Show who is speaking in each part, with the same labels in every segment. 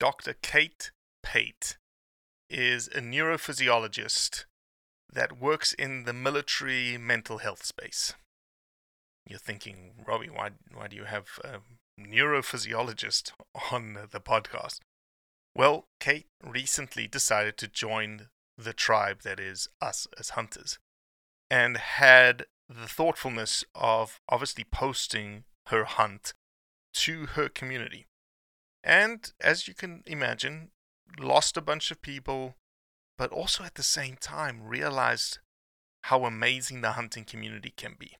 Speaker 1: Dr. Kate Pate is a neurophysiologist that works in the military mental health space. You're thinking, Robbie, why, why do you have a neurophysiologist on the podcast? Well, Kate recently decided to join the tribe that is us as hunters and had the thoughtfulness of obviously posting her hunt to her community and as you can imagine, lost a bunch of people, but also at the same time realized how amazing the hunting community can be.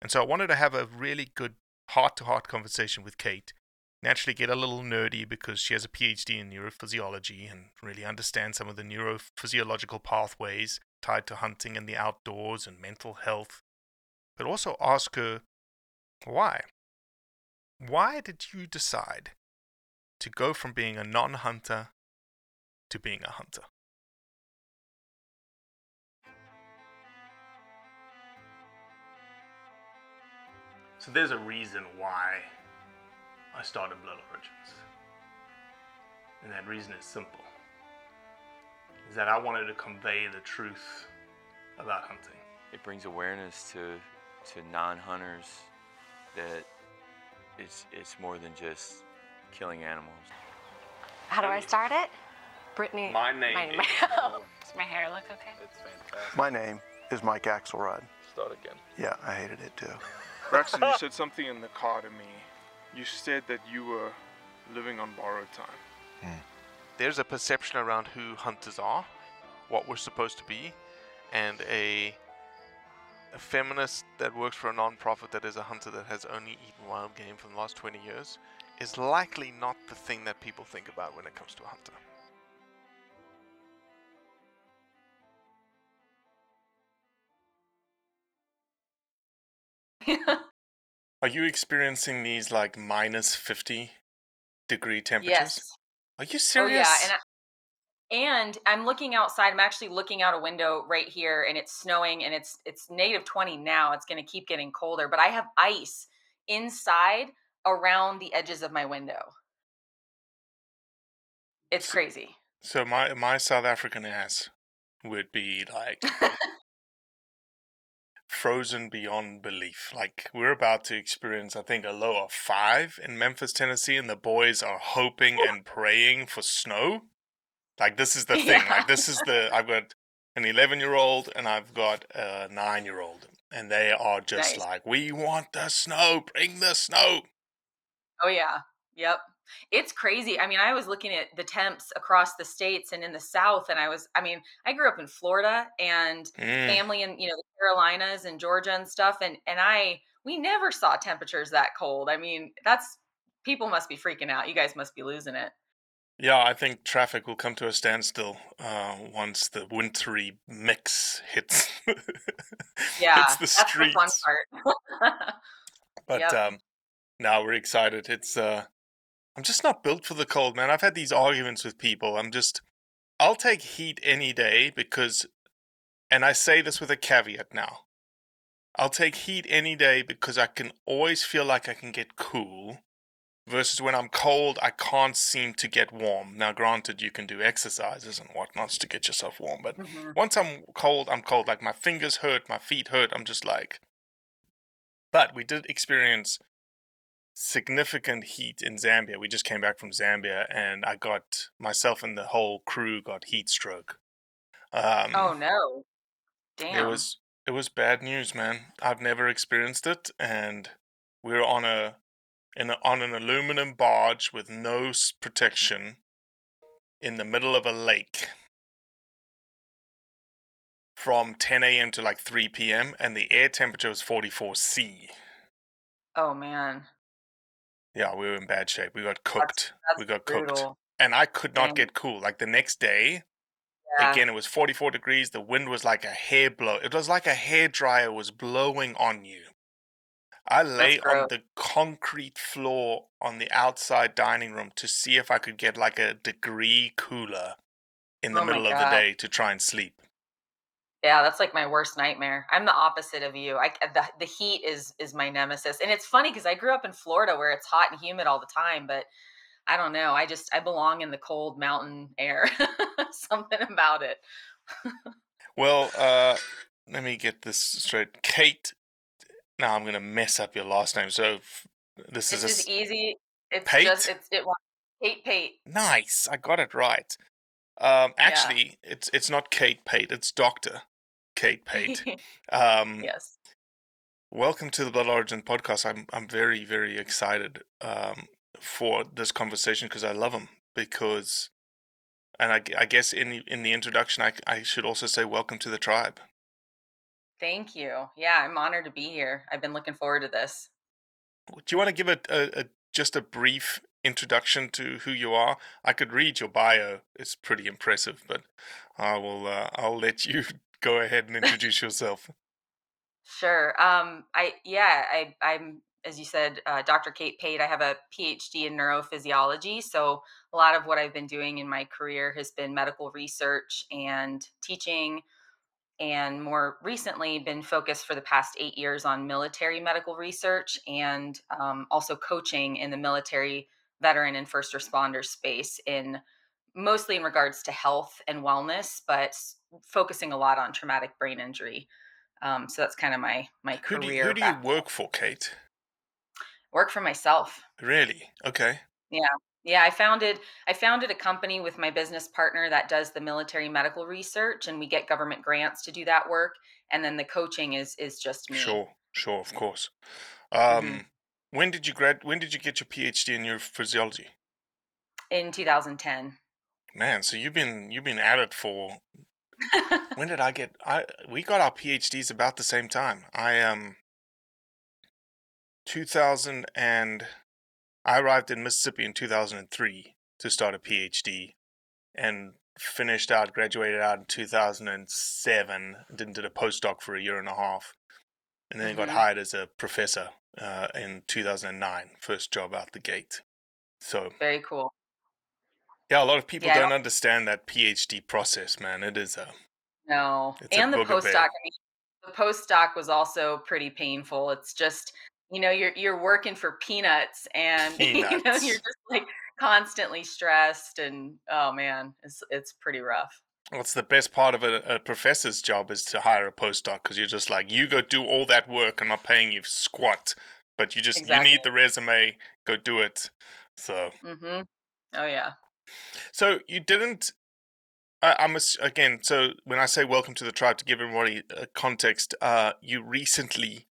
Speaker 1: And so I wanted to have a really good heart to heart conversation with Kate. Naturally, get a little nerdy because she has a PhD in neurophysiology and really understands some of the neurophysiological pathways tied to hunting and the outdoors and mental health. But also ask her why? Why did you decide to go from being a non hunter to being a hunter. So there's a reason why I started Blood Origins. And that reason is simple. Is that I wanted to convey the truth about hunting.
Speaker 2: It brings awareness to to non-hunters that it's it's more than just killing animals.
Speaker 3: How do I start it? Brittany.
Speaker 1: My name.
Speaker 3: My,
Speaker 1: is-
Speaker 3: Does my hair look okay?
Speaker 1: It's fantastic.
Speaker 4: My name is Mike Axelrod.
Speaker 1: Start again.
Speaker 4: Yeah, I hated it too.
Speaker 5: Braxton, you said something in the car to me. You said that you were living on borrowed time. Hmm.
Speaker 1: There's a perception around who hunters are, what we're supposed to be, and a, a feminist that works for a non-profit that is a hunter that has only eaten wild game for the last 20 years is likely not the thing that people think about when it comes to a hunter. Are you experiencing these like minus 50 degree temperatures?
Speaker 6: Yes.
Speaker 1: Are you
Speaker 6: oh,
Speaker 1: serious? Oh serious?
Speaker 6: yeah, and I, and I'm looking outside. I'm actually looking out a window right here, and it's snowing, and it's it's negative 20 now. It's going to keep getting colder, but I have ice inside around the edges of my window. It's crazy.
Speaker 1: So my my South African ass would be like frozen beyond belief. Like we're about to experience, I think, a low of five in Memphis, Tennessee, and the boys are hoping and praying for snow. Like this is the thing. Like this is the I've got an eleven year old and I've got a nine year old. and they are just
Speaker 6: Nice.
Speaker 1: like, "We want the snow. Bring the snow."
Speaker 6: Oh yeah. Yep. It's crazy. I mean, I was looking at the temps across the states and in the South, and I was, I mean, I grew up in Florida and
Speaker 1: Mm.
Speaker 6: family in, you know, the Carolinas and Georgia and stuff. And, and I, we never saw temperatures that cold. I mean, that's, people must be freaking out. You guys must be losing it.
Speaker 1: Yeah, I think traffic will come to a standstill uh, once the wintry mix hits
Speaker 6: Yeah.
Speaker 1: hits the
Speaker 6: that's the
Speaker 1: streets.
Speaker 6: fun part.
Speaker 1: But
Speaker 6: Yep.
Speaker 1: um, now we're excited. It's uh, I'm just not built for the cold, man. I've had these arguments with people. I'm just, I'll take heat any day because, and I say this with a caveat now. I'll take heat any day because I can always feel like I can get cool. Versus when I'm cold, I can't seem to get warm. Now, granted, you can do exercises and whatnots to get yourself warm, but
Speaker 6: Mhm.
Speaker 1: once I'm cold, I'm cold. Like my fingers hurt, my feet hurt. I'm just like. But we did experience significant heat in Zambia. We just came back from Zambia, and I got myself and the whole crew got heat stroke. Um,
Speaker 6: oh no. Damn.
Speaker 1: it was it was bad news, man. I've never experienced it, and we were on a in a, on an aluminum barge with no protection in the middle of a lake from 10 a.m. to like 3 p.m. and the air temperature was 44 C.
Speaker 6: oh man.
Speaker 1: Yeah, we were in bad shape. We got cooked.
Speaker 6: That's
Speaker 1: we got cooked. And I could not get cool. Like the next day,
Speaker 6: Yeah.
Speaker 1: again, it was 44 degrees. The wind was like a hair blow. It was like a hair dryer was blowing on you. I lay on the concrete floor on the outside dining room to see if I could get like a degree cooler in the
Speaker 6: Oh
Speaker 1: middle of the day to try and sleep.
Speaker 6: Yeah, that's like my worst nightmare. I'm the opposite of you. I the, the heat is is my nemesis. And it's funny because I grew up in Florida where it's hot and humid all the time, but I don't know. I just I belong in the cold mountain air. Something about it.
Speaker 1: Well, uh, let me get this straight. Kate, now I'm going to mess up your last name. So this is
Speaker 6: just easy. It's
Speaker 1: Pate?
Speaker 6: just it's it Kate Pate.
Speaker 1: nice. I got it right. Um, actually, it's it's not Kate Pate. It's Doctor Kate Pate. Um,
Speaker 6: yes.
Speaker 1: welcome to the Blood Origin podcast. I'm I'm very very excited um, for this conversation because I love them because, and I guess in the, in the introduction I I should also say welcome to the tribe.
Speaker 6: Thank you. Yeah, I'm honored to be here. I've been looking forward to this.
Speaker 1: Do you want to give a, a, a just a brief introduction to who you are? I could read your bio; it's pretty impressive, but I will uh, I'll let you go ahead and introduce yourself.
Speaker 6: Sure. Um, I yeah, I I'm as you said, uh, Dr. Kate Pate. I have a PhD in neurophysiology, so a lot of what I've been doing in my career has been medical research and teaching, and more recently been focused for the past eight years on military medical research and um, also coaching in the military veteran and first responder space in mostly in regards to health and wellness, but focusing a lot on traumatic brain injury. Um, so that's kind of my my
Speaker 1: Who
Speaker 6: career.
Speaker 1: do you, who do you work for, Kate?
Speaker 6: work for myself?
Speaker 1: Really? Okay.
Speaker 6: Yeah, Yeah, I founded I founded a company with my business partner that does the military medical research, and we get government grants to do that work. And then the coaching is is just me.
Speaker 1: Sure, sure, of course. Um,
Speaker 6: Mhm.
Speaker 1: when did you grad? When did you get your PhD in neurophysiology?
Speaker 6: In 2010.
Speaker 1: Man, so you've been you've been at it for. When did I get? I we got our PhDs about the same time. I um. 2000 and I arrived in Mississippi in 2003 to start a PhD, and finished out, graduated out in 2007. Then did a postdoc for a year and a half, and then got
Speaker 6: Mhm.
Speaker 1: hired as a professor uh, in 2009. First job out the gate. So
Speaker 6: Very cool.
Speaker 1: Yeah, a lot of people
Speaker 6: Yeah, I
Speaker 1: don't understand that PhD process, man. It is a
Speaker 6: No,
Speaker 1: It's a
Speaker 6: and the postdoc. I mean, the postdoc was also pretty painful. It's just you know you're you're working for peanuts, and you know you're just like constantly stressed, and oh man, it's it's pretty rough.
Speaker 1: What's the best part of a, a professor's job is to hire a postdoc because you're just like, you go do all that work. I'm not paying you squat, but you just you need the resume. Go do it. So
Speaker 6: Mm-hmm. Oh yeah.
Speaker 1: So you didn't I, I'm again. So when I say welcome to the tribe, to give everybody a context, uh, you recently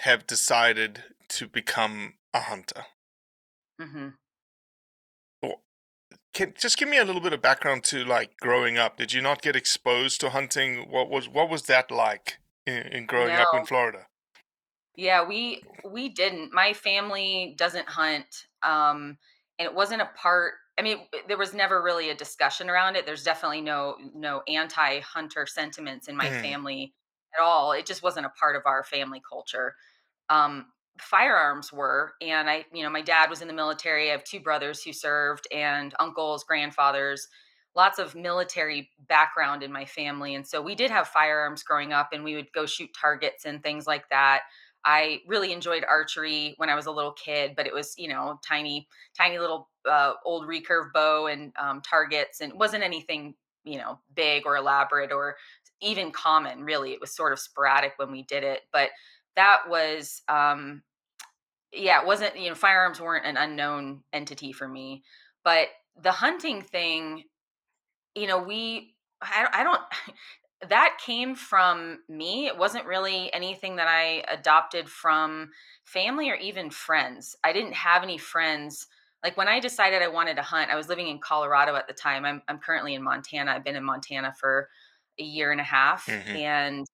Speaker 1: have decided to become a hunter.
Speaker 6: Mm-hmm.
Speaker 1: Or, Can just give me a little bit of background to like growing up. Did you not get exposed to hunting? What was what was that like in, in growing up in Florida?
Speaker 6: Yeah, we we didn't. My family doesn't hunt, um, and it wasn't a part. I mean, there was never really a discussion around it. There's definitely no no anti-hunter sentiments in my
Speaker 1: Mhm.
Speaker 6: family at all. It just wasn't a part of our family culture. Um, firearms were, and I, you know, my dad was in the military. I have two brothers who served, and uncles, grandfathers. Lots of military background in my family, and so we did have firearms growing up, and we would go shoot targets and things like that. I really enjoyed archery when I was a little kid, but it was, you know, tiny, tiny little uh, old recurve bow and um, targets, and wasn't anything, you know, big or elaborate or even common. Really, it was sort of sporadic when we did it, but that was, um, yeah, it wasn't, you know, firearms weren't an unknown entity for me, but the hunting thing, you know, we, I, I don't. that came from me. It wasn't really anything that I adopted from family or even friends. I didn't have any friends. Like when I decided I wanted to hunt, I was living in Colorado at the time. I'm I'm currently in Montana. I've been in Montana for a year and a half
Speaker 1: Mhm.
Speaker 6: and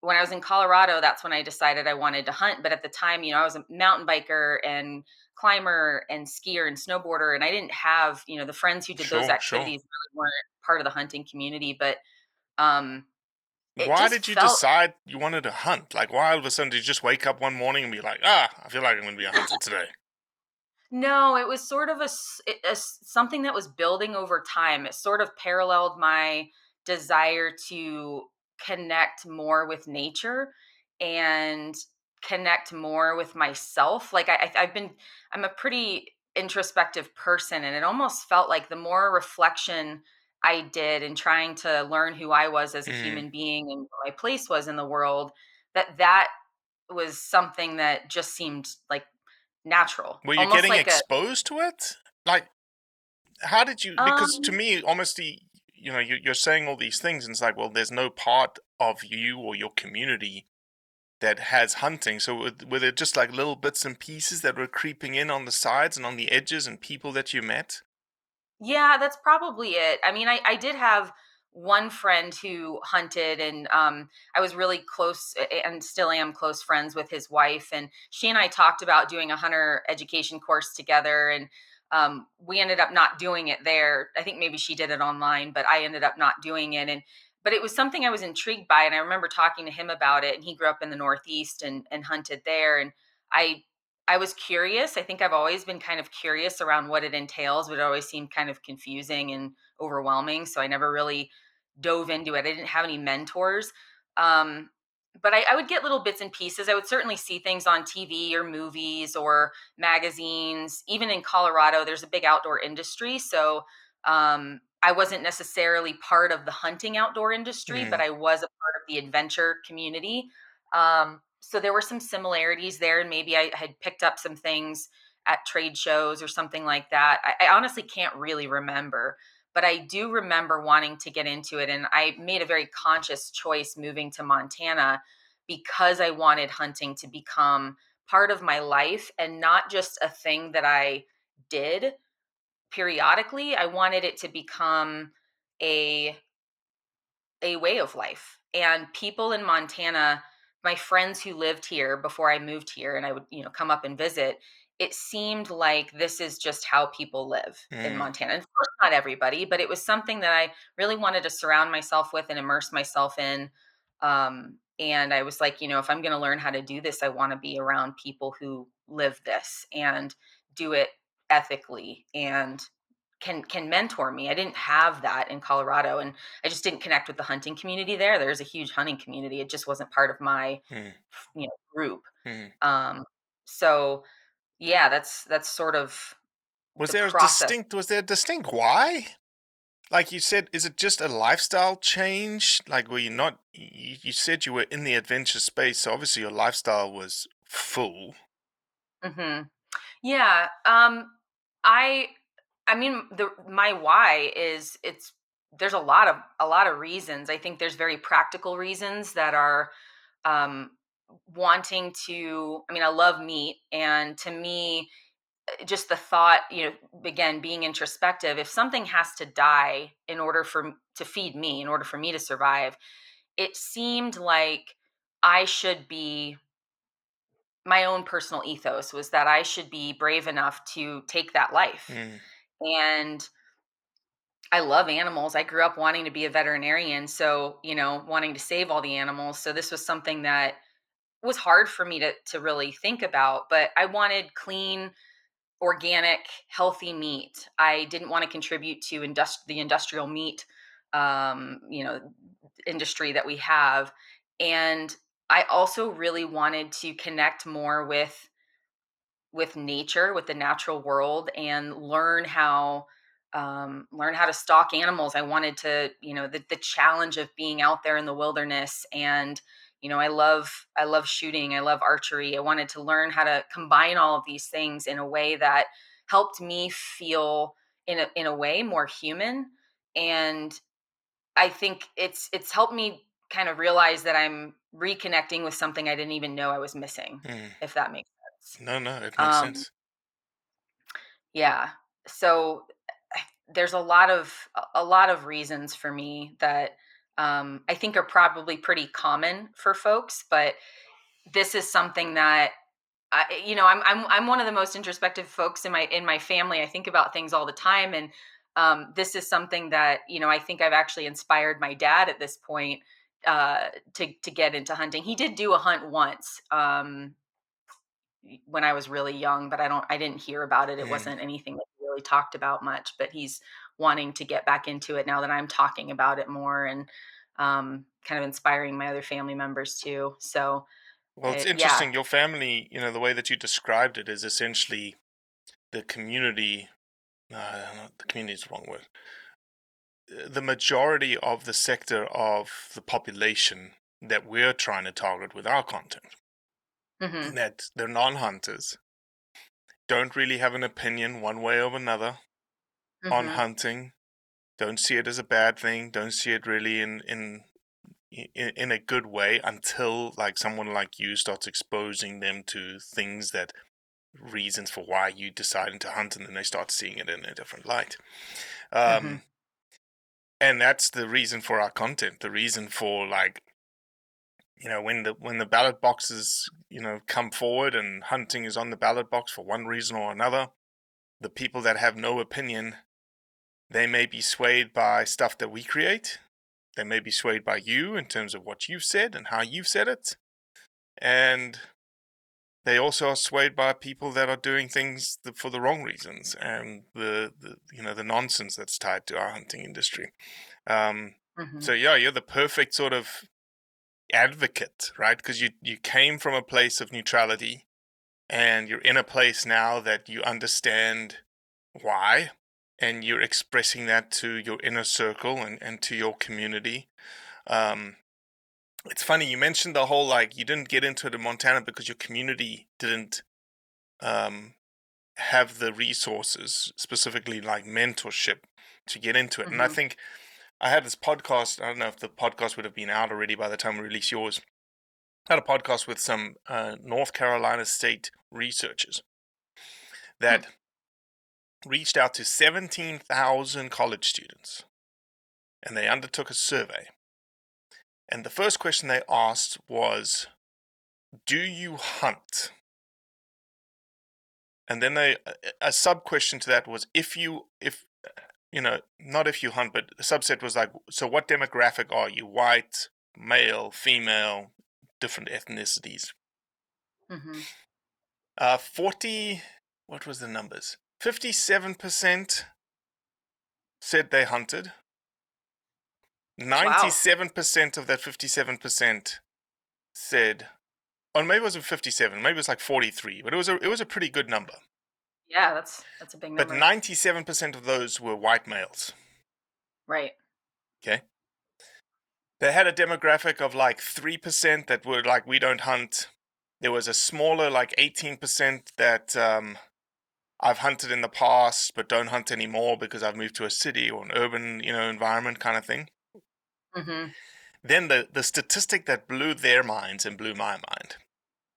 Speaker 6: when I was in Colorado, that's when I decided I wanted to hunt. But at the time, you know, I was a mountain biker and climber and skier and snowboarder, and I didn't have, you know, the friends who did those
Speaker 1: Sure, sure.
Speaker 6: activities really weren't part of the hunting community. But um,
Speaker 1: Why did you
Speaker 6: felt-
Speaker 1: decide you wanted to hunt? Like, why all of a sudden did you just wake up one morning and be like, ah, I feel like I'm going to be a hunter today?
Speaker 6: No, it was sort of a, a something that was building over time. It sort of paralleled my desire to connect more with nature and connect more with myself. Like I- I've been, I'm a pretty introspective person, and it almost felt like the more reflection I did in trying to learn who I was as a
Speaker 1: Mhm.
Speaker 6: human being and my place was in the world, that that was something that just seemed like natural.
Speaker 1: Were you
Speaker 6: almost
Speaker 1: getting
Speaker 6: like a-
Speaker 1: exposed to it? Like, how did you? Because to
Speaker 6: Um,
Speaker 1: me, almost you know, you, you're saying all these things, and it's like, well, there's no part of you or your community that has hunting. So were there just like little bits and pieces that were creeping in on the sides and on the edges, and people that you met?
Speaker 6: Yeah, that's probably it. I mean, I, I did have one friend who hunted, and um, I was really close and still am close friends with his wife. And she and I talked about doing a hunter education course together. And um, we ended up not doing it there. I think maybe she did it online, but I ended up not doing it. And but it was something I was intrigued by, and I remember talking to him about it. And he grew up in the Northeast and and hunted there, and I I was curious. I think I've always been kind of curious around what it entails, but it always seemed kind of confusing and overwhelming. So I never really dove into it. I didn't have any mentors. Um, but I, I would get little bits and pieces. I would certainly see things on TV or movies or magazines. Even in Colorado, there's a big outdoor industry. So um, I wasn't necessarily part of the hunting outdoor industry,
Speaker 1: Mhm.
Speaker 6: but I was a part of the adventure community. Um, so there were some similarities there, and maybe I had picked up some things at trade shows or something like that. I, I honestly can't really remember, but I do remember wanting to get into it, and I made a very conscious choice moving to Montana because I wanted hunting to become part of my life and not just a thing that I did periodically. I wanted it to become a a way of life. And people in Montana, my friends who lived here before I moved here and I would, you know, come up and visit, it seemed like this is just how people live in
Speaker 1: Mm.
Speaker 6: Montana. And of course not everybody, but it was something that I really wanted to surround myself with and immerse myself in. Um, and I was like, you know, if I'm going to learn how to do this, I want to be around people who live this and do it ethically and can can mentor me. I didn't have that in Colorado and I just didn't connect with the hunting community there. There's a huge hunting community. It just wasn't part of my
Speaker 1: Hmm.
Speaker 6: you know group.
Speaker 1: Hmm.
Speaker 6: Um so yeah, that's that's sort of
Speaker 1: Was
Speaker 6: the
Speaker 1: there a distinct? Was there a distinct why? Like you said, is it just a lifestyle change? Like, were you not? You, you said you were in the adventure space, so obviously your lifestyle was full.
Speaker 6: Mhm. Yeah, um I I mean the my why is it's there's a lot of a lot of reasons. I think there's very practical reasons that are um, wanting to. I mean, I love meat, and to me, eh, just the thought, you know, again, being introspective. If something has to die in order for to feed me, in order for me to survive, it seemed like I should be my own personal ethos was that I should be brave enough to take that life.
Speaker 1: Mm.
Speaker 6: And I love animals. I grew up wanting to be a veterinarian, so, you know, wanting to save all the animals. So this was something that was hard for me to to really think about, but I wanted clean, organic, healthy meat. I didn't want to contribute to the industrial meat um, you know, industry that we have. And I also really wanted to connect more with with nature, with the natural world, and learn how um, learn how to stalk animals. I wanted to, you know, the, the challenge of being out there in the wilderness and you know i love i love shooting i love archery i wanted to learn how to combine all of these things in a way that helped me feel in a, in a way more human and i think it's it's helped me kind of realize that i'm reconnecting with something i didn't even know i was missing
Speaker 1: Mm.
Speaker 6: if that makes sense
Speaker 1: No, no, it makes
Speaker 6: um,
Speaker 1: sense.
Speaker 6: yeah so there's a lot of a- a lot of reasons for me that um, i think are probably pretty common for folks but this is something that I, you know I'm, I'm i'm one of the most introspective folks in my in my family i think about things all the time and um, this is something that you know i think i've actually inspired my dad at this point uh, to to get into hunting he did do a hunt once um, when I was really young, but I don't I didn't hear about it. It
Speaker 1: Mm.
Speaker 6: wasn't anything that really talked about much, but he's wanting to get back into it now that I'm talking about it more and um, kind of inspiring my other family members too. So
Speaker 1: Well, it's
Speaker 6: uh, yeah.
Speaker 1: interesting. Your family, you know, the way that you described it is essentially the community. Not the community is the wrong word. Uh, The majority of the sector of the population that we're trying to target with our content,
Speaker 6: Mhm.
Speaker 1: that they're non-hunters, don't really have an opinion one way or another on
Speaker 6: Mhm.
Speaker 1: hunting. Don't see it as a bad thing. Don't see it really in in in, a good way until like someone like you starts exposing them to things that reasons for why you deciding to hunt, and then they start seeing it in a different light. Um,
Speaker 6: Mhm.
Speaker 1: And that's the reason for our content. The reason for like you know when the when the ballot boxes you know come forward and hunting is on the ballot box for one reason or another the people that have no opinion they may be swayed by stuff that we create. They may be swayed by you in terms of what you've said and how you've said it. And they also are swayed by people that are doing things for the wrong reasons and the, the you know the nonsense that's tied to our hunting industry. Um,
Speaker 6: Mhm.
Speaker 1: so yeah, you're the perfect sort of advocate, right? Because you you came from a place of neutrality, and you're in a place now that you understand why, and you're expressing that to your inner circle and and to your community. Um, it's funny you mentioned the whole like you didn't get into it in Montana because your community didn't um, have the resources, specifically like mentorship, to get into it. And I
Speaker 6: Mhm.
Speaker 1: think I had this podcast. I don't know if the podcast would have been out already by the time we release yours. I had a podcast with some uh, North Carolina State researchers that reached out to 17,000 college students and they undertook a survey. And the first question they asked was, Do you hunt? And then they, a sub question to that was, If you, if, you know, not if you hunt, but the subset was like, So what demographic are you? White, male, female, different ethnicities?
Speaker 6: Mhm.
Speaker 1: Uh, 40, what was the numbers? 57% said they hunted. 97% of that 57% said, or maybe it wasn't 57, maybe it was like 43, but it was a, it was a pretty good number.
Speaker 6: Yeah, that's that's a big number.
Speaker 1: But 97% of those were white males.
Speaker 6: right.
Speaker 1: Okay. They had a demographic of like 3% that were like, we don't hunt. There was a smaller, like 18% that um, I've hunted in the past but don't hunt anymore because I've moved to a city or an urban, you know, environment kind of thing.
Speaker 6: Mm-hmm.
Speaker 1: Then the the statistic that blew their minds and blew my mind.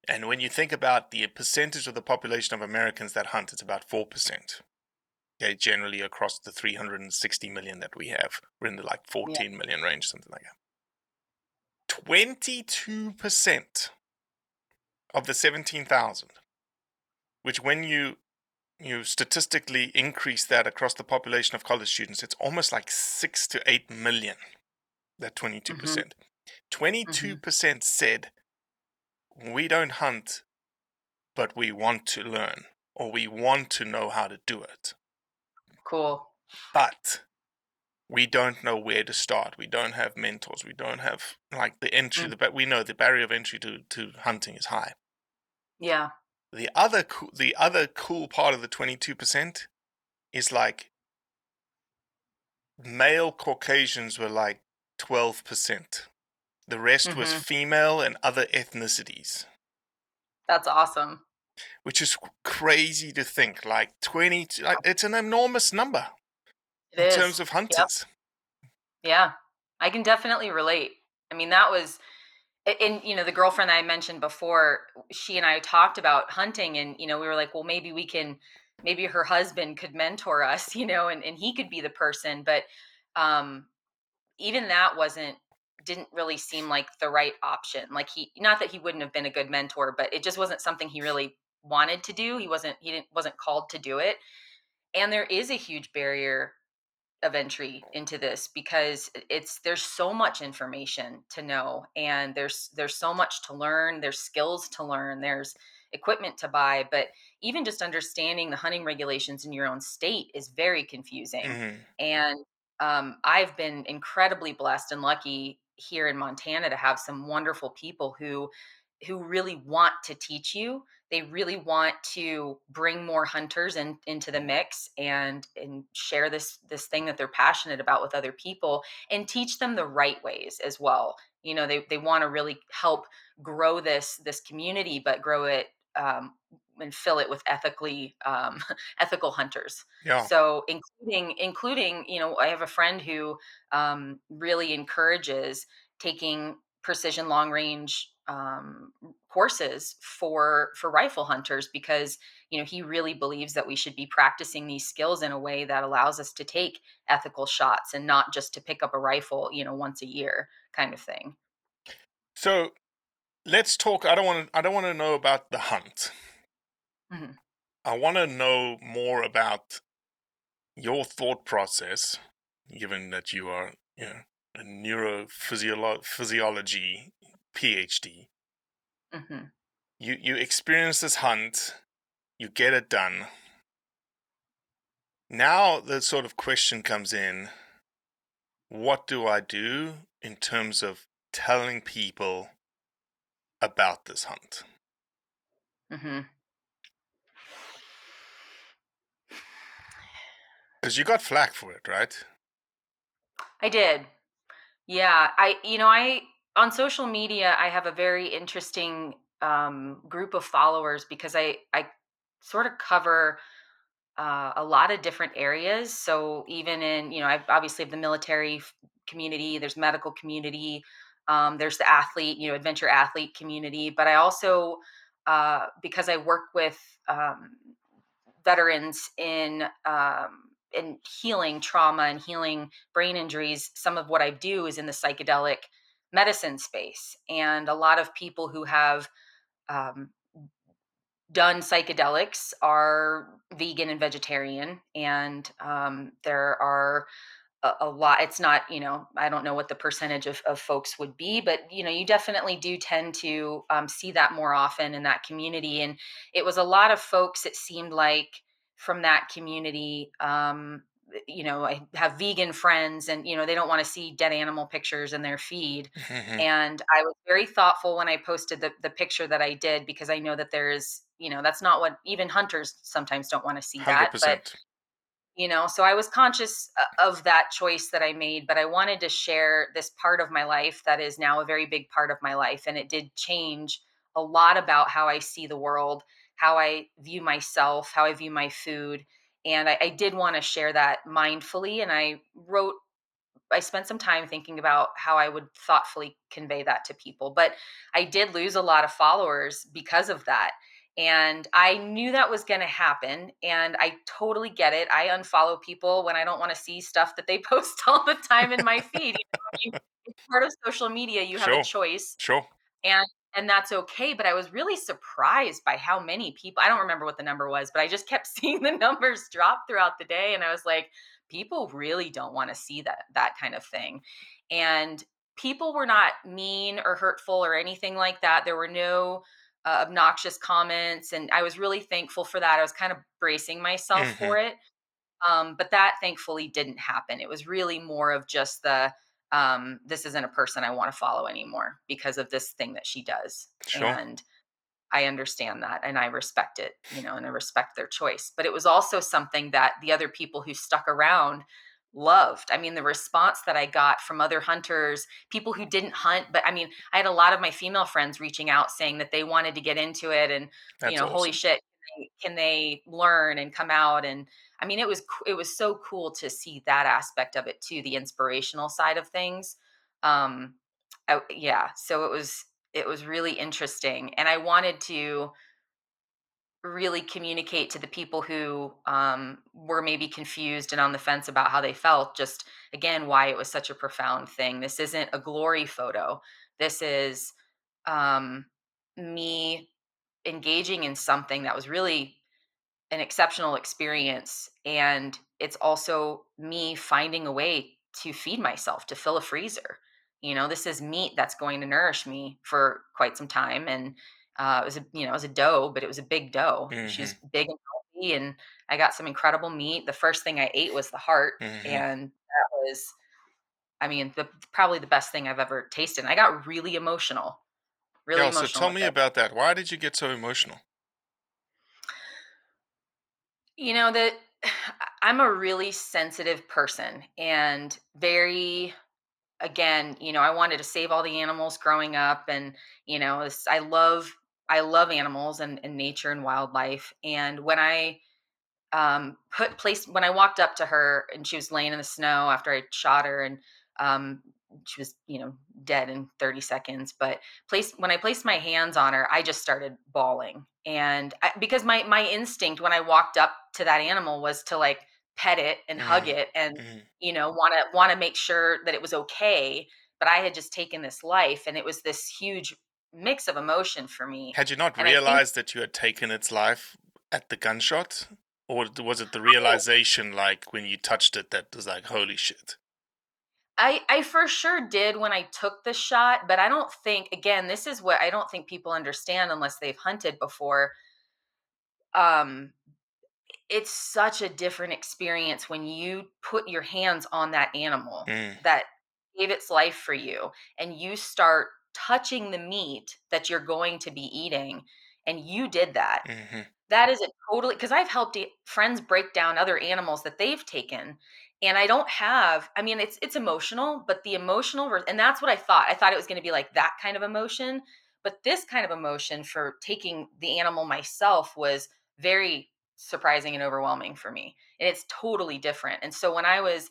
Speaker 1: And when you think about the percentage of the population of Americans that hunt, it's about 4%. Okay, generally across the 360 million that we have. We're in the like fourteen million range, something like that. 22% of the 17,000, which when you you statistically increase that across the population of college students, it's almost like 6 to 8 million. That 22%. percent mm-hmm. mm-hmm. 22% said we don't hunt but we want to learn or we want to know how to do it.
Speaker 6: Cool.
Speaker 1: But we don't know where to start. We don't have mentors. We don't have like the entry.
Speaker 6: Mm.
Speaker 1: The but we know the barrier of entry to to hunting is high.
Speaker 6: Yeah.
Speaker 1: The other cool, the other cool part of the twenty two percent is like male Caucasians were like twelve percent. The rest was
Speaker 6: Mhm.
Speaker 1: female and other ethnicities,
Speaker 6: That's awesome.
Speaker 1: which is crazy to think. Like twenty, like, it's an enormous number
Speaker 6: It
Speaker 1: in
Speaker 6: is.
Speaker 1: terms of hunters.
Speaker 6: Yeah, I can definitely relate. I mean, that was, and you know, the girlfriend I mentioned before, she and I talked about hunting, and you know, we were like, well, maybe we can, maybe her husband could mentor us, you know, and and he could be the person. But um, even that wasn't didn't really seem like the right option. Like he, not that he wouldn't have been a good mentor, but it just wasn't something he really wanted to do. He wasn't he didn't wasn't called to do it. And there is a huge barrier of entry into this because it's there's so much information to know and there's there's so much to learn there's skills to learn there's equipment to buy but even just understanding the hunting regulations in your own state is very confusing
Speaker 1: Mhm.
Speaker 6: and um, i've been incredibly blessed and lucky here in montana to have some wonderful people who who really want to teach you. They really want to bring more hunters in, into the mix and and share this this thing that they're passionate about with other people and teach them the right ways as well. You know they, they want to really help grow this this community but grow it um, and fill it with ethically um, ethical hunters
Speaker 1: Yeah.
Speaker 6: so including including you know i have a friend who um, really encourages taking precision long range um, courses for for rifle hunters because you know he really believes that we should be practicing these skills in a way that allows us to take ethical shots and not just to pick up a rifle you know once a year kind of thing
Speaker 1: So let's talk. I don't want to. I don't want to know about the hunt.
Speaker 6: Mhm.
Speaker 1: I want to know more about your thought process, given that you are, you know, a neurophysiology PhD.
Speaker 6: hmm
Speaker 1: You you experience this hunt, you get it done. Now the sort of question comes in: What do I do in terms of telling people about this hunt?
Speaker 6: hmm
Speaker 1: Because you got flack for it, right?
Speaker 6: I did. Yeah, I you know, I on social media I have a very interesting um group of followers because I I sort of cover uh, a lot of different areas. So even in, you know, I obviously have the military community, there's medical community, um, there's the athlete, you know, adventure athlete community, but I also uh, because I work with um, veterans in um, in healing trauma and healing brain injuries, some of what I do is in the psychedelic medicine space, and a lot of people who have um, done psychedelics are vegan and vegetarian, and um, there are a, a lot it's not you know i don't know what the percentage of, of folks would be but you know you definitely do tend to um, see that more often in that community and it was a lot of folks it seemed like from that community um, you know i have vegan friends and you know they don't want to see dead animal pictures in their feed and i was very thoughtful when i posted the, the picture that i did because i know that there's you know that's not what even hunters sometimes don't want to see
Speaker 1: Hundred
Speaker 6: that but. You know so i was conscious uh, of that choice that i made but i wanted to share this part of my life that is now a very big part of my life and it did change a lot about how i see the world how I view myself, how I view my food. And I, I did want to share that mindfully. And I wrote, I spent some time thinking about how I would thoughtfully convey that to people. But I did lose a lot of followers because of that. And I knew that was going to happen. And I totally get it. I unfollow people when I don't want to see stuff that they post all the time in my feed. You know, I it's part of social media. You have
Speaker 1: Sure.
Speaker 6: a choice
Speaker 1: Sure.
Speaker 6: and and that's okay but i was really surprised by how many people i don't remember what the number was but i just kept seeing the numbers drop throughout the day and i was like people really don't want to see that that kind of thing and people were not mean or hurtful or anything like that there were no uh, obnoxious comments and i was really thankful for that i was kind of bracing myself
Speaker 1: Mhm.
Speaker 6: for it um, but that thankfully didn't happen it was really more of just the um, this isn't a person I want to follow anymore because of this thing that she does.
Speaker 1: Sure.
Speaker 6: And I understand that and I respect it, you know, and I respect their choice. But it was also something that the other people who stuck around loved. I mean, the response that I got from other hunters, people who didn't hunt, but I mean, I had a lot of my female friends reaching out saying that they wanted to get into it and,
Speaker 1: That's
Speaker 6: you know, holy shit, can they, learn and come out and I mean, it was it was so cool to see that aspect of it too, the inspirational side of things. Um, I, yeah, so it was it was really interesting, and I wanted to really communicate to the people who um, were maybe confused and on the fence about how they felt. Just again, why it was such a profound thing. This isn't a glory photo. This is um, me engaging in something that was really an exceptional experience and it's also me finding a way to feed myself to fill a freezer you know this is meat that's going to nourish me for quite some time and uh, it was a you know it was a doe but it was a big doe she's big and healthy and i got some incredible meat the first thing i ate was the heart
Speaker 1: Mhm.
Speaker 6: and that was i mean the, probably the best thing i've ever tasted and i got really emotional really
Speaker 1: yeah,
Speaker 6: emotional
Speaker 1: so tell me
Speaker 6: it.
Speaker 1: about that. Why did you get so emotional?
Speaker 6: You know that I'm a really sensitive person and very again, you know, I wanted to save all the animals growing up and you know, I love I love animals and, and nature and wildlife and when I um put place when I walked up to her and she was laying in the snow after I shot her and um she was, you know, dead in 30 seconds, but place when I placed my hands on her, I just started bawling. And I, because my my instinct when I walked up to that animal was to like pet it and hug
Speaker 1: Mhm.
Speaker 6: it and
Speaker 1: Mhm.
Speaker 6: you know, want to want to make sure that it was okay, but I had just taken this life and it was this huge mix of emotion for me.
Speaker 1: Had you not
Speaker 6: And I think-
Speaker 1: realized that you had taken its life at the gunshot? Or was it the realization, like when you touched it, that was like, holy shit?
Speaker 6: I I for sure did when I took the shot, but I don't think again, this is what I don't think people understand unless they've hunted before. Um it's such a different experience when you put your hands on that animal
Speaker 1: Mm.
Speaker 6: that gave its life for you and you start touching the meat that you're going to be eating and you did that
Speaker 1: hmm
Speaker 6: that is a totally because I've helped friends break down other animals that they've taken, and I don't have. I mean, it's it's emotional, but the emotional, and that's what I thought. I thought it was going to be like that kind of emotion, but this kind of emotion for taking the animal myself was very surprising and overwhelming for me, and it's totally different. And so when I was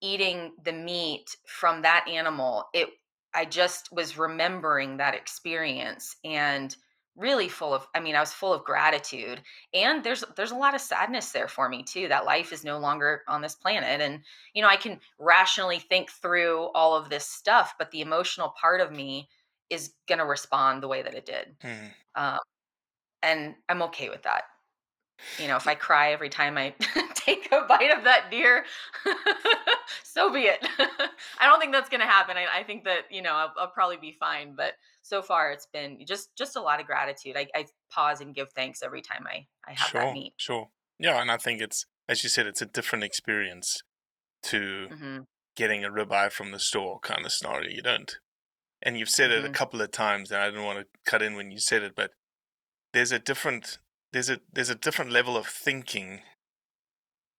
Speaker 6: eating the meat from that animal, it I just was remembering that experience and really full of I mean, I was full of gratitude. And there's there's a lot of sadness there for me too that life is no longer on this planet and you know, I can rationally think through all of this stuff, but the emotional part of me is going to respond the way that it did.
Speaker 1: hmm
Speaker 6: Um and I'm okay with that. You know, if I cry every time I take a bite of that deer, so be it. I don't think that's going to happen. I, I think that you know I'll, I'll probably be fine. But so far, it's been just just a lot of gratitude. I, I pause and give thanks every time I I have
Speaker 1: Sure,
Speaker 6: that meat.
Speaker 1: sure. Yeah, and I think it's, as you said, it's a different experience to
Speaker 6: hmm
Speaker 1: getting a ribeye from the store kind of scenario. You don't. And you've said it a
Speaker 6: Mhm.
Speaker 1: couple of times, and I didn't want to cut in when you said it, but there's a different there's a there's a different level of thinking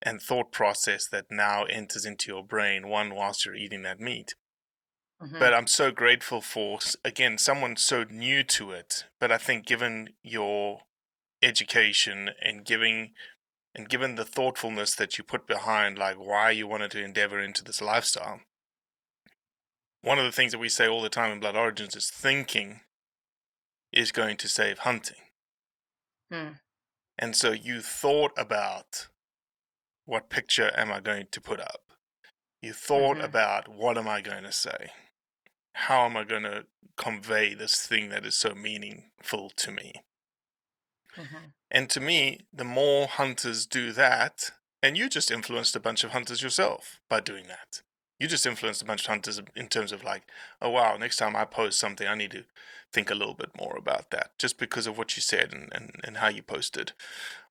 Speaker 1: and thought process that now enters into your brain one whilst you're eating that meat.
Speaker 6: Hmm
Speaker 1: but i'm so grateful for again someone so new to it. But i think given your education and giving and given the thoughtfulness that you put behind like why you wanted to endeavor into this lifestyle one of the things that we say all the time in blood origins is thinking is going to save hunting.
Speaker 6: Hmm.
Speaker 1: And so you thought about what picture am i going to put up you thought
Speaker 6: Mhm.
Speaker 1: about what am i going to say how am i going to convey this thing that is so meaningful to me
Speaker 6: Mhm.
Speaker 1: and to me, the more hunters do that, and you just influenced a bunch of hunters yourself by doing that. You just influenced a bunch of hunters in terms of like, oh wow, next time I post something, I need to think a little bit more about that, just because of what you said and, and, and how you posted.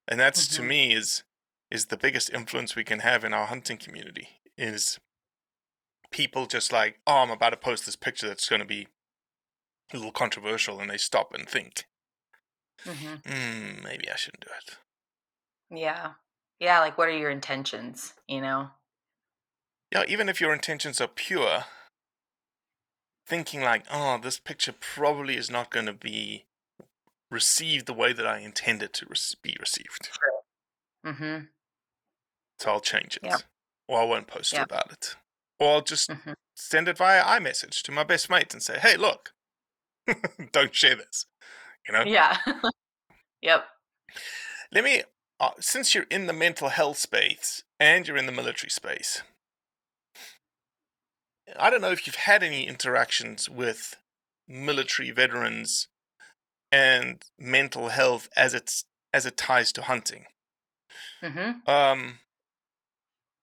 Speaker 1: And that's to
Speaker 6: Mhm.
Speaker 1: me is is the biggest influence we can have in our hunting community is people just like, oh, I'm about to post this picture that's going to be a little controversial, and they stop and think,
Speaker 6: Mhm.
Speaker 1: hmm, maybe I shouldn't do it.
Speaker 6: Yeah. Yeah. Like, what are your intentions? You know?
Speaker 1: yeah, even if your intentions are pure, thinking like, oh, this picture probably is not going to be received the way that I intended to rec- be received.
Speaker 6: Mm-hmm.
Speaker 1: So I'll change it.
Speaker 6: Yep.
Speaker 1: Or I won't post
Speaker 6: Yep.
Speaker 1: about it. Or I'll just
Speaker 6: Mhm.
Speaker 1: send it via iMessage to my best mate and say, hey, look, don't share this. You know?
Speaker 6: Yeah. yep.
Speaker 1: Let me, uh, since you're in the mental health space and you're in the military space, I don't know if you've had any interactions with military veterans and mental health as it's as it ties to hunting.
Speaker 6: Mm-hmm.
Speaker 1: Um,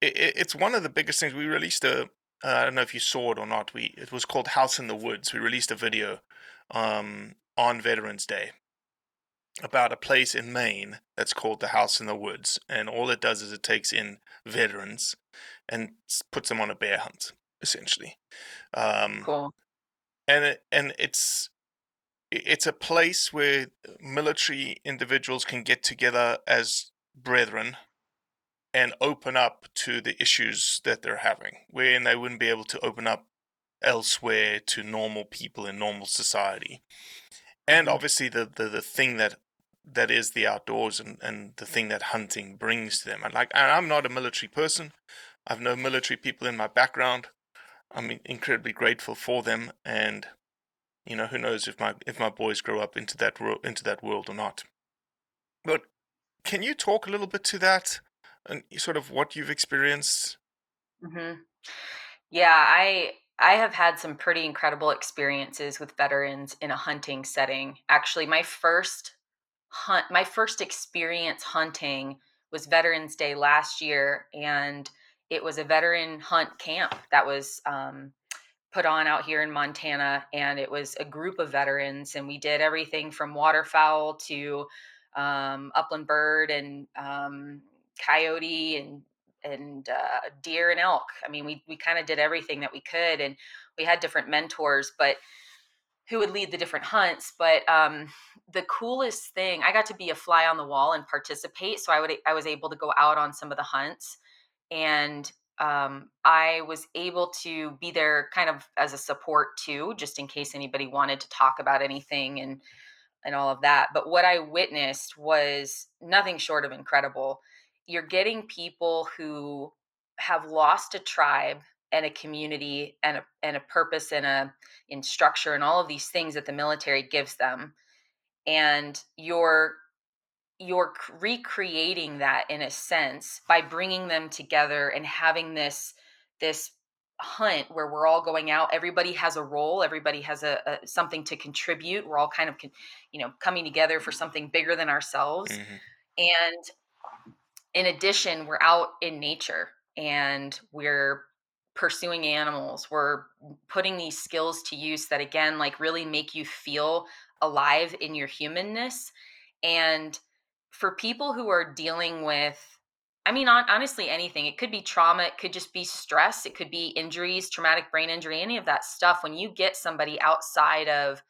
Speaker 1: it, it- it's one of the biggest things. We released a. Uh, I don't know if you saw it or not. We it was called House in the Woods. We released a video um, on Veterans Day about a place in Maine that's called the House in the Woods, and all it does is it takes in veterans and puts them on a bear hunt, essentially. Um,
Speaker 6: Cool.
Speaker 1: and it, and it's it's a place where military individuals can get together as brethren and open up to the issues that they're having, wherein they wouldn't be able to open up elsewhere to normal people in normal society. And
Speaker 6: Mhm.
Speaker 1: obviously the, the, the thing that that is the outdoors and, and the thing that hunting brings to them. And like and I'm not a military person. I've no military people in my background. I'm incredibly grateful for them and you know who knows if my if my boys grow up into that world into that world or not. But can you talk a little bit to that and sort of what you've experienced?
Speaker 6: hmm Yeah, I I have had some pretty incredible experiences with veterans in a hunting setting. Actually, my first hunt, my first experience hunting was Veterans Day last year, and it was a veteran hunt camp that was um, put on out here in Montana, and it was a group of veterans, and we did everything from waterfowl to um, upland bird and um, coyote and and uh, deer and elk. I mean, we we kind of did everything that we could, and we had different mentors, but who would lead the different hunts. But um, the coolest thing, I got to be a fly on the wall and participate. So I would I was able to go out on some of the hunts, and um, I was able to be there kind of as a support too, just in case anybody wanted to talk about anything and and all of that. But what I witnessed was nothing short of incredible. You're getting people who have lost a tribe and a community and a, and a purpose and a in structure and all of these things that the military gives them and you're you're recreating that in a sense by bringing them together and having this this hunt where we're all going out everybody has a role everybody has a, a something to contribute we're all kind of con- you know coming together for something bigger than ourselves
Speaker 1: Mhm.
Speaker 6: and in addition we're out in nature and we're pursuing animals we're putting these skills to use that again like really make you feel alive in your humanness and for people who are dealing with i mean hon- honestly anything it could be trauma it could just be stress it could be injuries traumatic brain injury any of that stuff when you get somebody outside of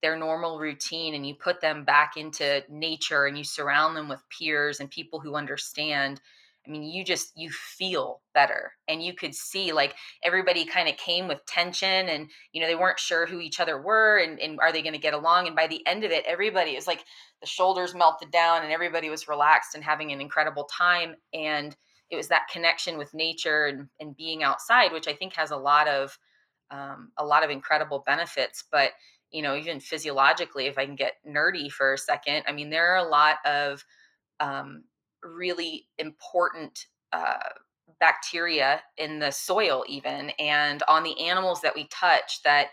Speaker 6: their normal routine and you put them back into nature and you surround them with peers and people who understand i mean, you just you feel better and you could see like everybody kind of came with tension and you know they weren't sure who each other were and, and are they going to get along and by the end of it everybody was like the shoulders melted down and everybody was relaxed and having an incredible time and it was that connection with nature and, and being outside which I think has a lot of um, a lot of incredible benefits but you know even physiologically if I can get nerdy for a second I mean there are a lot of um, really important uh, bacteria in the soil, even and on the animals that we touch that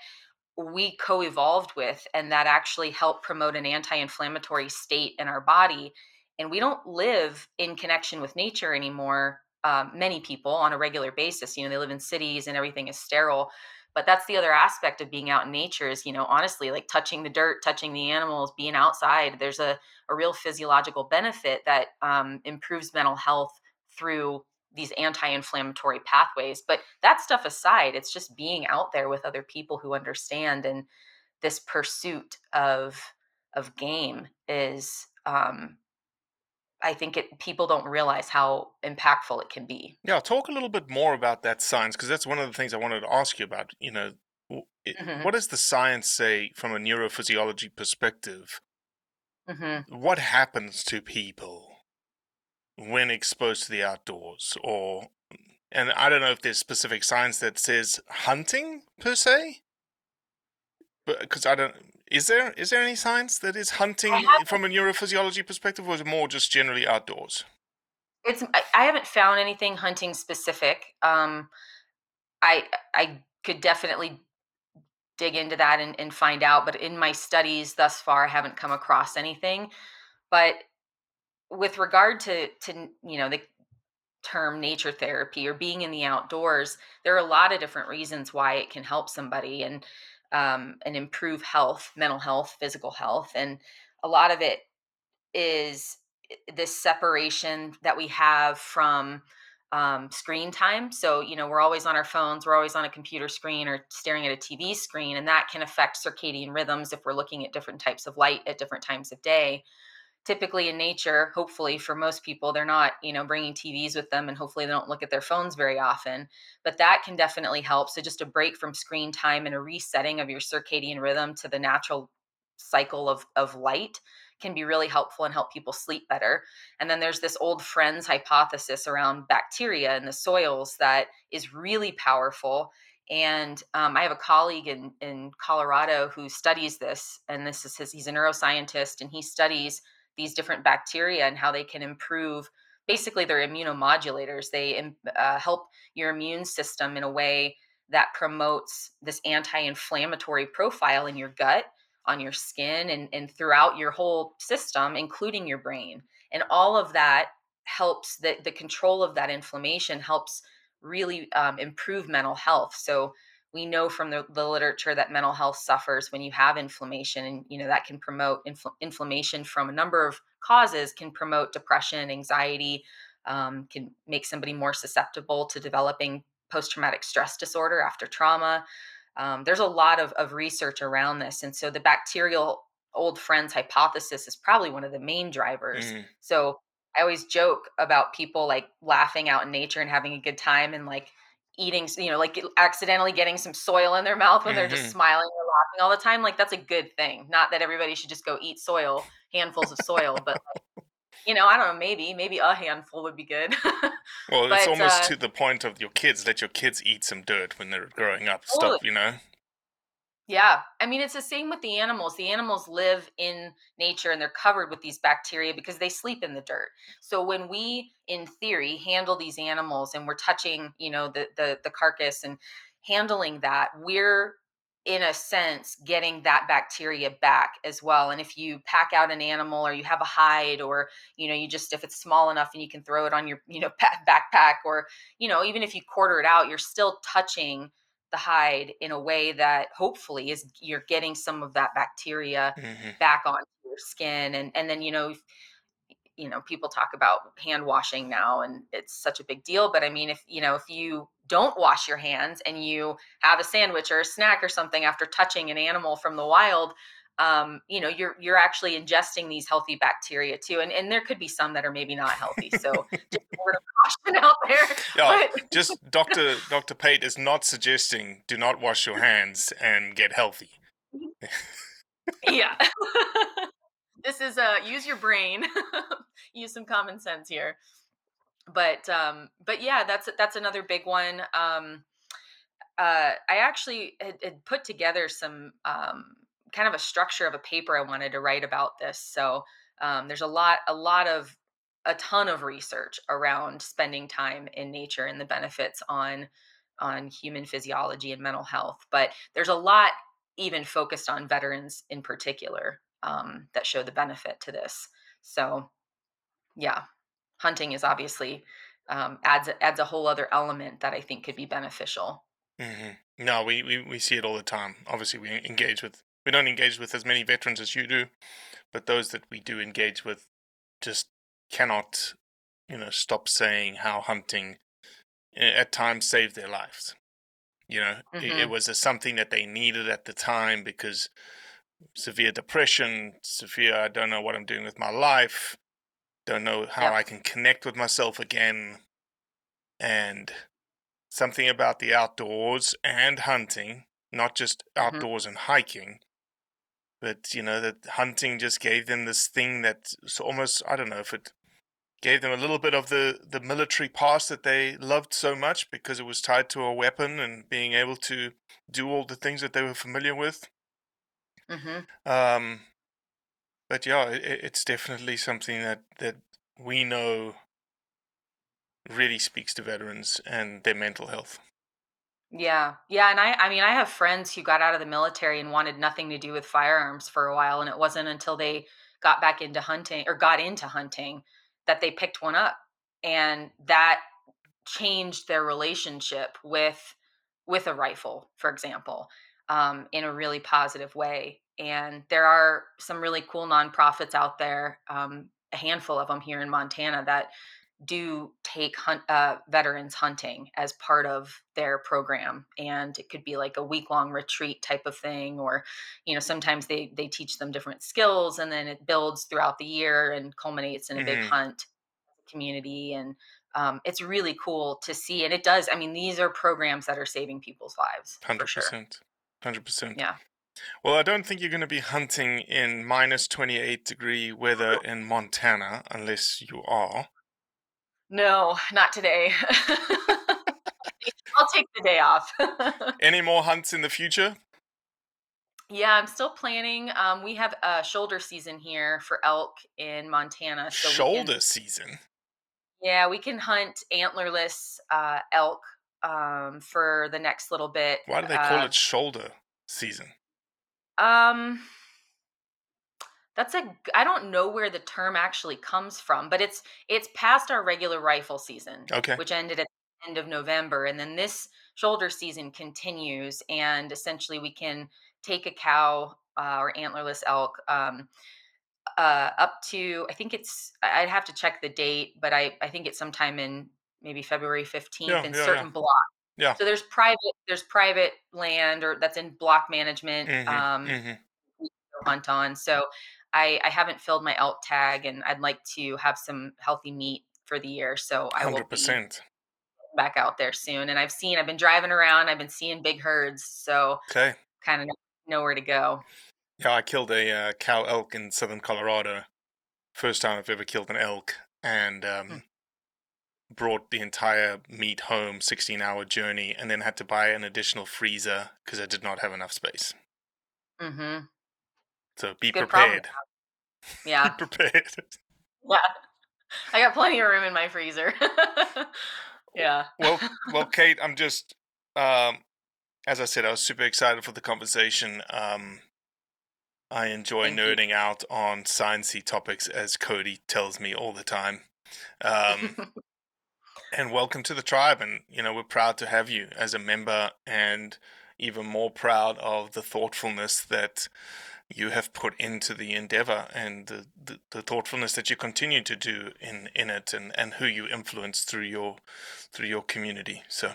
Speaker 6: we co evolved with, and that actually help promote an anti inflammatory state in our body. And we don't live in connection with nature anymore. Um, many people on a regular basis, you know, they live in cities and everything is sterile but that's the other aspect of being out in nature is you know honestly like touching the dirt touching the animals being outside there's a, a real physiological benefit that um, improves mental health through these anti-inflammatory pathways but that stuff aside it's just being out there with other people who understand and this pursuit of of game is um, I think it people don't realize how impactful it can be.
Speaker 1: Yeah, talk a little bit more about that science because that's one of the things I wanted to ask you about. You know, it, mm-hmm. what does the science say from a neurophysiology perspective? Mm-hmm. What happens to people when exposed to the outdoors, or and I don't know if there's specific science that says hunting per se, but because I don't is there is there any science that is hunting from a neurophysiology perspective, or is it more just generally outdoors?
Speaker 6: It's I haven't found anything hunting specific. Um, I I could definitely dig into that and, and find out, but in my studies thus far, I haven't come across anything. But with regard to to you know the term nature therapy or being in the outdoors, there are a lot of different reasons why it can help somebody and um, and improve health, mental health, physical health. And a lot of it is eh, this separation that we have from um, screen time. So, you know, we're always on our phones, we're always on a computer screen or staring at a TV screen, and that can affect circadian rhythms if we're looking at different types of light at different times of day typically in nature hopefully for most people they're not you know bringing tvs with them and hopefully they don't look at their phones very often but that can definitely help. So just a break from screen time and a resetting of your circadian rhythm to the natural cycle of, of light can be really helpful and help people sleep better. And then there's this old friends hypothesis around bacteria in the soils that is really powerful. And um, I have a colleague in, in Colorado who studies this, and this is his, he's a neuroscientist, and he studies these different bacteria and how they can improve basically they're immunomodulators. They uh, help your immune system in a way that promotes this anti-inflammatory profile in your gut on your skin and, and throughout your whole system including your brain. And all of that helps the, the control of that inflammation helps really um, improve mental health. So we know from the, the, literature that mental health suffers when you have inflammation and you know that can promote infl- inflammation from a number of causes can promote depression anxiety um, can make somebody more susceptible to developing post-traumatic stress disorder after trauma um, there's a lot of, of research around this and so the bacterial old friends hypothesis is probably one of the main drivers mm. so i always joke about people like laughing out in nature and having a good time and like eating, you know, like accidentally getting some soil in their mouth when mm-hmm. they're just mm-hmm. smiling or laughing all the time. Like that's a good thing. Not that everybody should just go eat soil, handfuls of soil, but like, you know, I don't know, maybe, maybe a handful would be good.
Speaker 1: well, but, it's almost uh, to the point of your kids. Let your kids eat some dirt when they're growing up. Stuff, you know.
Speaker 6: Yeah. I mean, it's the same with the animals. The animals live in nature and they're covered with these bacteria because they sleep in the dirt. So when we, in theory, handle these animals and we're touching, you know, the the, the carcass and handling that, we're in a sense getting that bacteria back as well and if you pack out an animal or you have a hide or you know you just if it's small enough and you can throw it on your you know backpack or you know even if you quarter it out you're still touching the hide in a way that hopefully is you're getting some of that bacteria mm-hmm. back onto your skin and and then you know you know people talk about hand washing now and it's such a big deal but i mean if you know if you don't wash your hands and you have a sandwich or a snack or something after touching an animal from the wild um, you know you're you're actually ingesting these healthy bacteria too and, and there could be some that are maybe not healthy so just a word of caution out there
Speaker 1: Yeah,
Speaker 6: But-
Speaker 1: just Dr. Dr. Pate is not suggesting do not wash your hands and get healthy.
Speaker 6: yeah this is uh use your brain use some common sense here but um but yeah that's that's another big one um uh i actually had, had put together some um kind of a structure of a paper i wanted to write about this so um there's a lot a lot of a ton of research around spending time in nature and the benefits on on human physiology and mental health but there's a lot even focused on veterans in particular um, that show the benefit to this. So, yeah, hunting is obviously um, adds adds a whole other element that I think could be beneficial.
Speaker 1: hmm No, we, we, we see it all the time. Obviously, we engage with, we don't engage with as many veterans as you do, but those that we do engage with just cannot, you know, stop saying how hunting eh, at times saved their lives. You know, it, it
Speaker 6: Mhm.
Speaker 1: was a, something that they needed at the time because severe depression, severe, I don't know what I'm doing with my life, don't know how
Speaker 6: Yep.
Speaker 1: I can connect with myself again. And something about the outdoors and hunting, not just
Speaker 6: Mhm.
Speaker 1: outdoors and hiking, but you know, that hunting just gave them this thing that almost, I don't know if it gave them a little bit of the, the military past that they loved so much because it was tied to a weapon and being able to do all the things that they were familiar with.
Speaker 6: hmm
Speaker 1: Um, but yeah, it, it's definitely something that, that we know really speaks to veterans and their mental health.
Speaker 6: Yeah, yeah, and I I mean I have friends who got out of the military and wanted nothing to do with firearms for a while, and it wasn't until they got back into hunting or got into hunting that they picked one up, and that changed their relationship with with a rifle, for example, um, in a really positive way. And there are some really cool nonprofits out there, um, a handful of them here in Montana that do take hunt, uh, veterans hunting as part of their program and it could be like a week long retreat type of thing or you know sometimes they they teach them different skills and then it builds throughout the year and culminates in a big
Speaker 1: Mhm.
Speaker 6: hunt community and um, it's really cool to see and it does i mean these are programs that are saving people's lives for
Speaker 1: Hundred
Speaker 6: sure
Speaker 1: percent, hundred percent.
Speaker 6: yeah
Speaker 1: Well, I don't think you're going to be hunting in minus twenty-eight degree weather in Montana unless you are.
Speaker 6: No not today i'll take the day off
Speaker 1: Any more hunts in the future?
Speaker 6: Yeah, I'm still planning. Um, we have a shoulder season here for elk in Montana. So we can-
Speaker 1: Shoulder season.
Speaker 6: yeah, we can hunt antlerless uh, elk um, for the next little bit.
Speaker 1: Why do they call
Speaker 6: Uh,
Speaker 1: it shoulder season?
Speaker 6: Um, that's a. I don't know where the term actually comes from, but it's it's past our regular rifle season,
Speaker 1: Okay.
Speaker 6: which ended at the end of November, and then this shoulder season continues, and essentially we can take a cow uh, or antlerless elk um, uh, up to I think it's I'd have to check the date, but I I think it's sometime in maybe February 15th
Speaker 1: Yeah,
Speaker 6: in
Speaker 1: yeah, yeah.
Speaker 6: certain blocks.
Speaker 1: Yeah.
Speaker 6: So there's private there's private land or that's in block management
Speaker 1: Mhm,
Speaker 6: um
Speaker 1: mhm.
Speaker 6: hunt on. So I I haven't filled my elk tag and I'd like to have some healthy meat for the year. So I will
Speaker 1: Hundred
Speaker 6: be back out there soon. And I've seen I've been driving around, I've been seeing big herds, so
Speaker 1: Okay.
Speaker 6: kind of know where to go.
Speaker 1: Yeah, I killed a uh, cow elk in southern Colorado. First time I've ever killed an elk, and um,
Speaker 6: Hmm.
Speaker 1: brought the entire meat home, sixteen hour journey, and then had to buy an additional freezer because I did not have enough space.
Speaker 6: Mm Mhm.
Speaker 1: So be
Speaker 6: Good
Speaker 1: prepared.
Speaker 6: Yeah.
Speaker 1: be prepared.
Speaker 6: Yeah. I got plenty of room in my freezer. yeah.
Speaker 1: well, well, Kate, I'm just, um, as I said, I was super excited for the conversation. Um, I enjoy
Speaker 6: Thank you.
Speaker 1: nerding out on sciencey topics, as Cody tells me all the time. Um, and welcome to the tribe. And you know, we're proud to have you as a member, and even more proud of the thoughtfulness that you have put into the endeavor and the, the, the thoughtfulness that you continue to do in, in it and, and who you influence through your through your community. So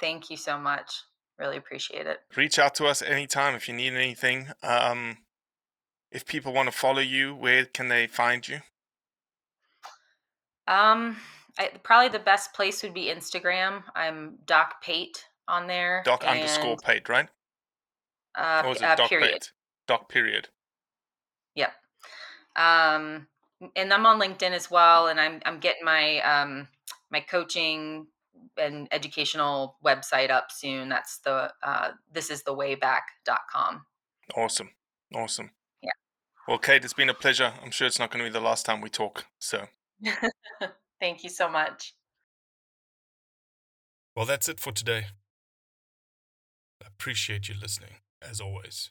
Speaker 6: Thank you so much. Really appreciate it.
Speaker 1: Reach out to us anytime if you need anything. Um, if people want to follow you, where can they find you?
Speaker 6: Um, I, probably the best place would be Instagram. I'm Doc Pate on there.
Speaker 1: Doc underscore Pate, right?
Speaker 6: Uh,
Speaker 1: or is it
Speaker 6: uh,
Speaker 1: Doc
Speaker 6: period.
Speaker 1: Pate? Doc period.
Speaker 6: Yep. Um, and I'm on LinkedIn as well, and I'm I'm getting my um my coaching and educational website up soon. That's the uh, this is the wayback.com.
Speaker 1: Awesome. Awesome.
Speaker 6: Yeah.
Speaker 1: Well, Kate, it's been a pleasure. I'm sure it's not going to be the last time we talk. So,
Speaker 6: Thank you so much.
Speaker 7: Well, that's it for today. I appreciate you listening, as always.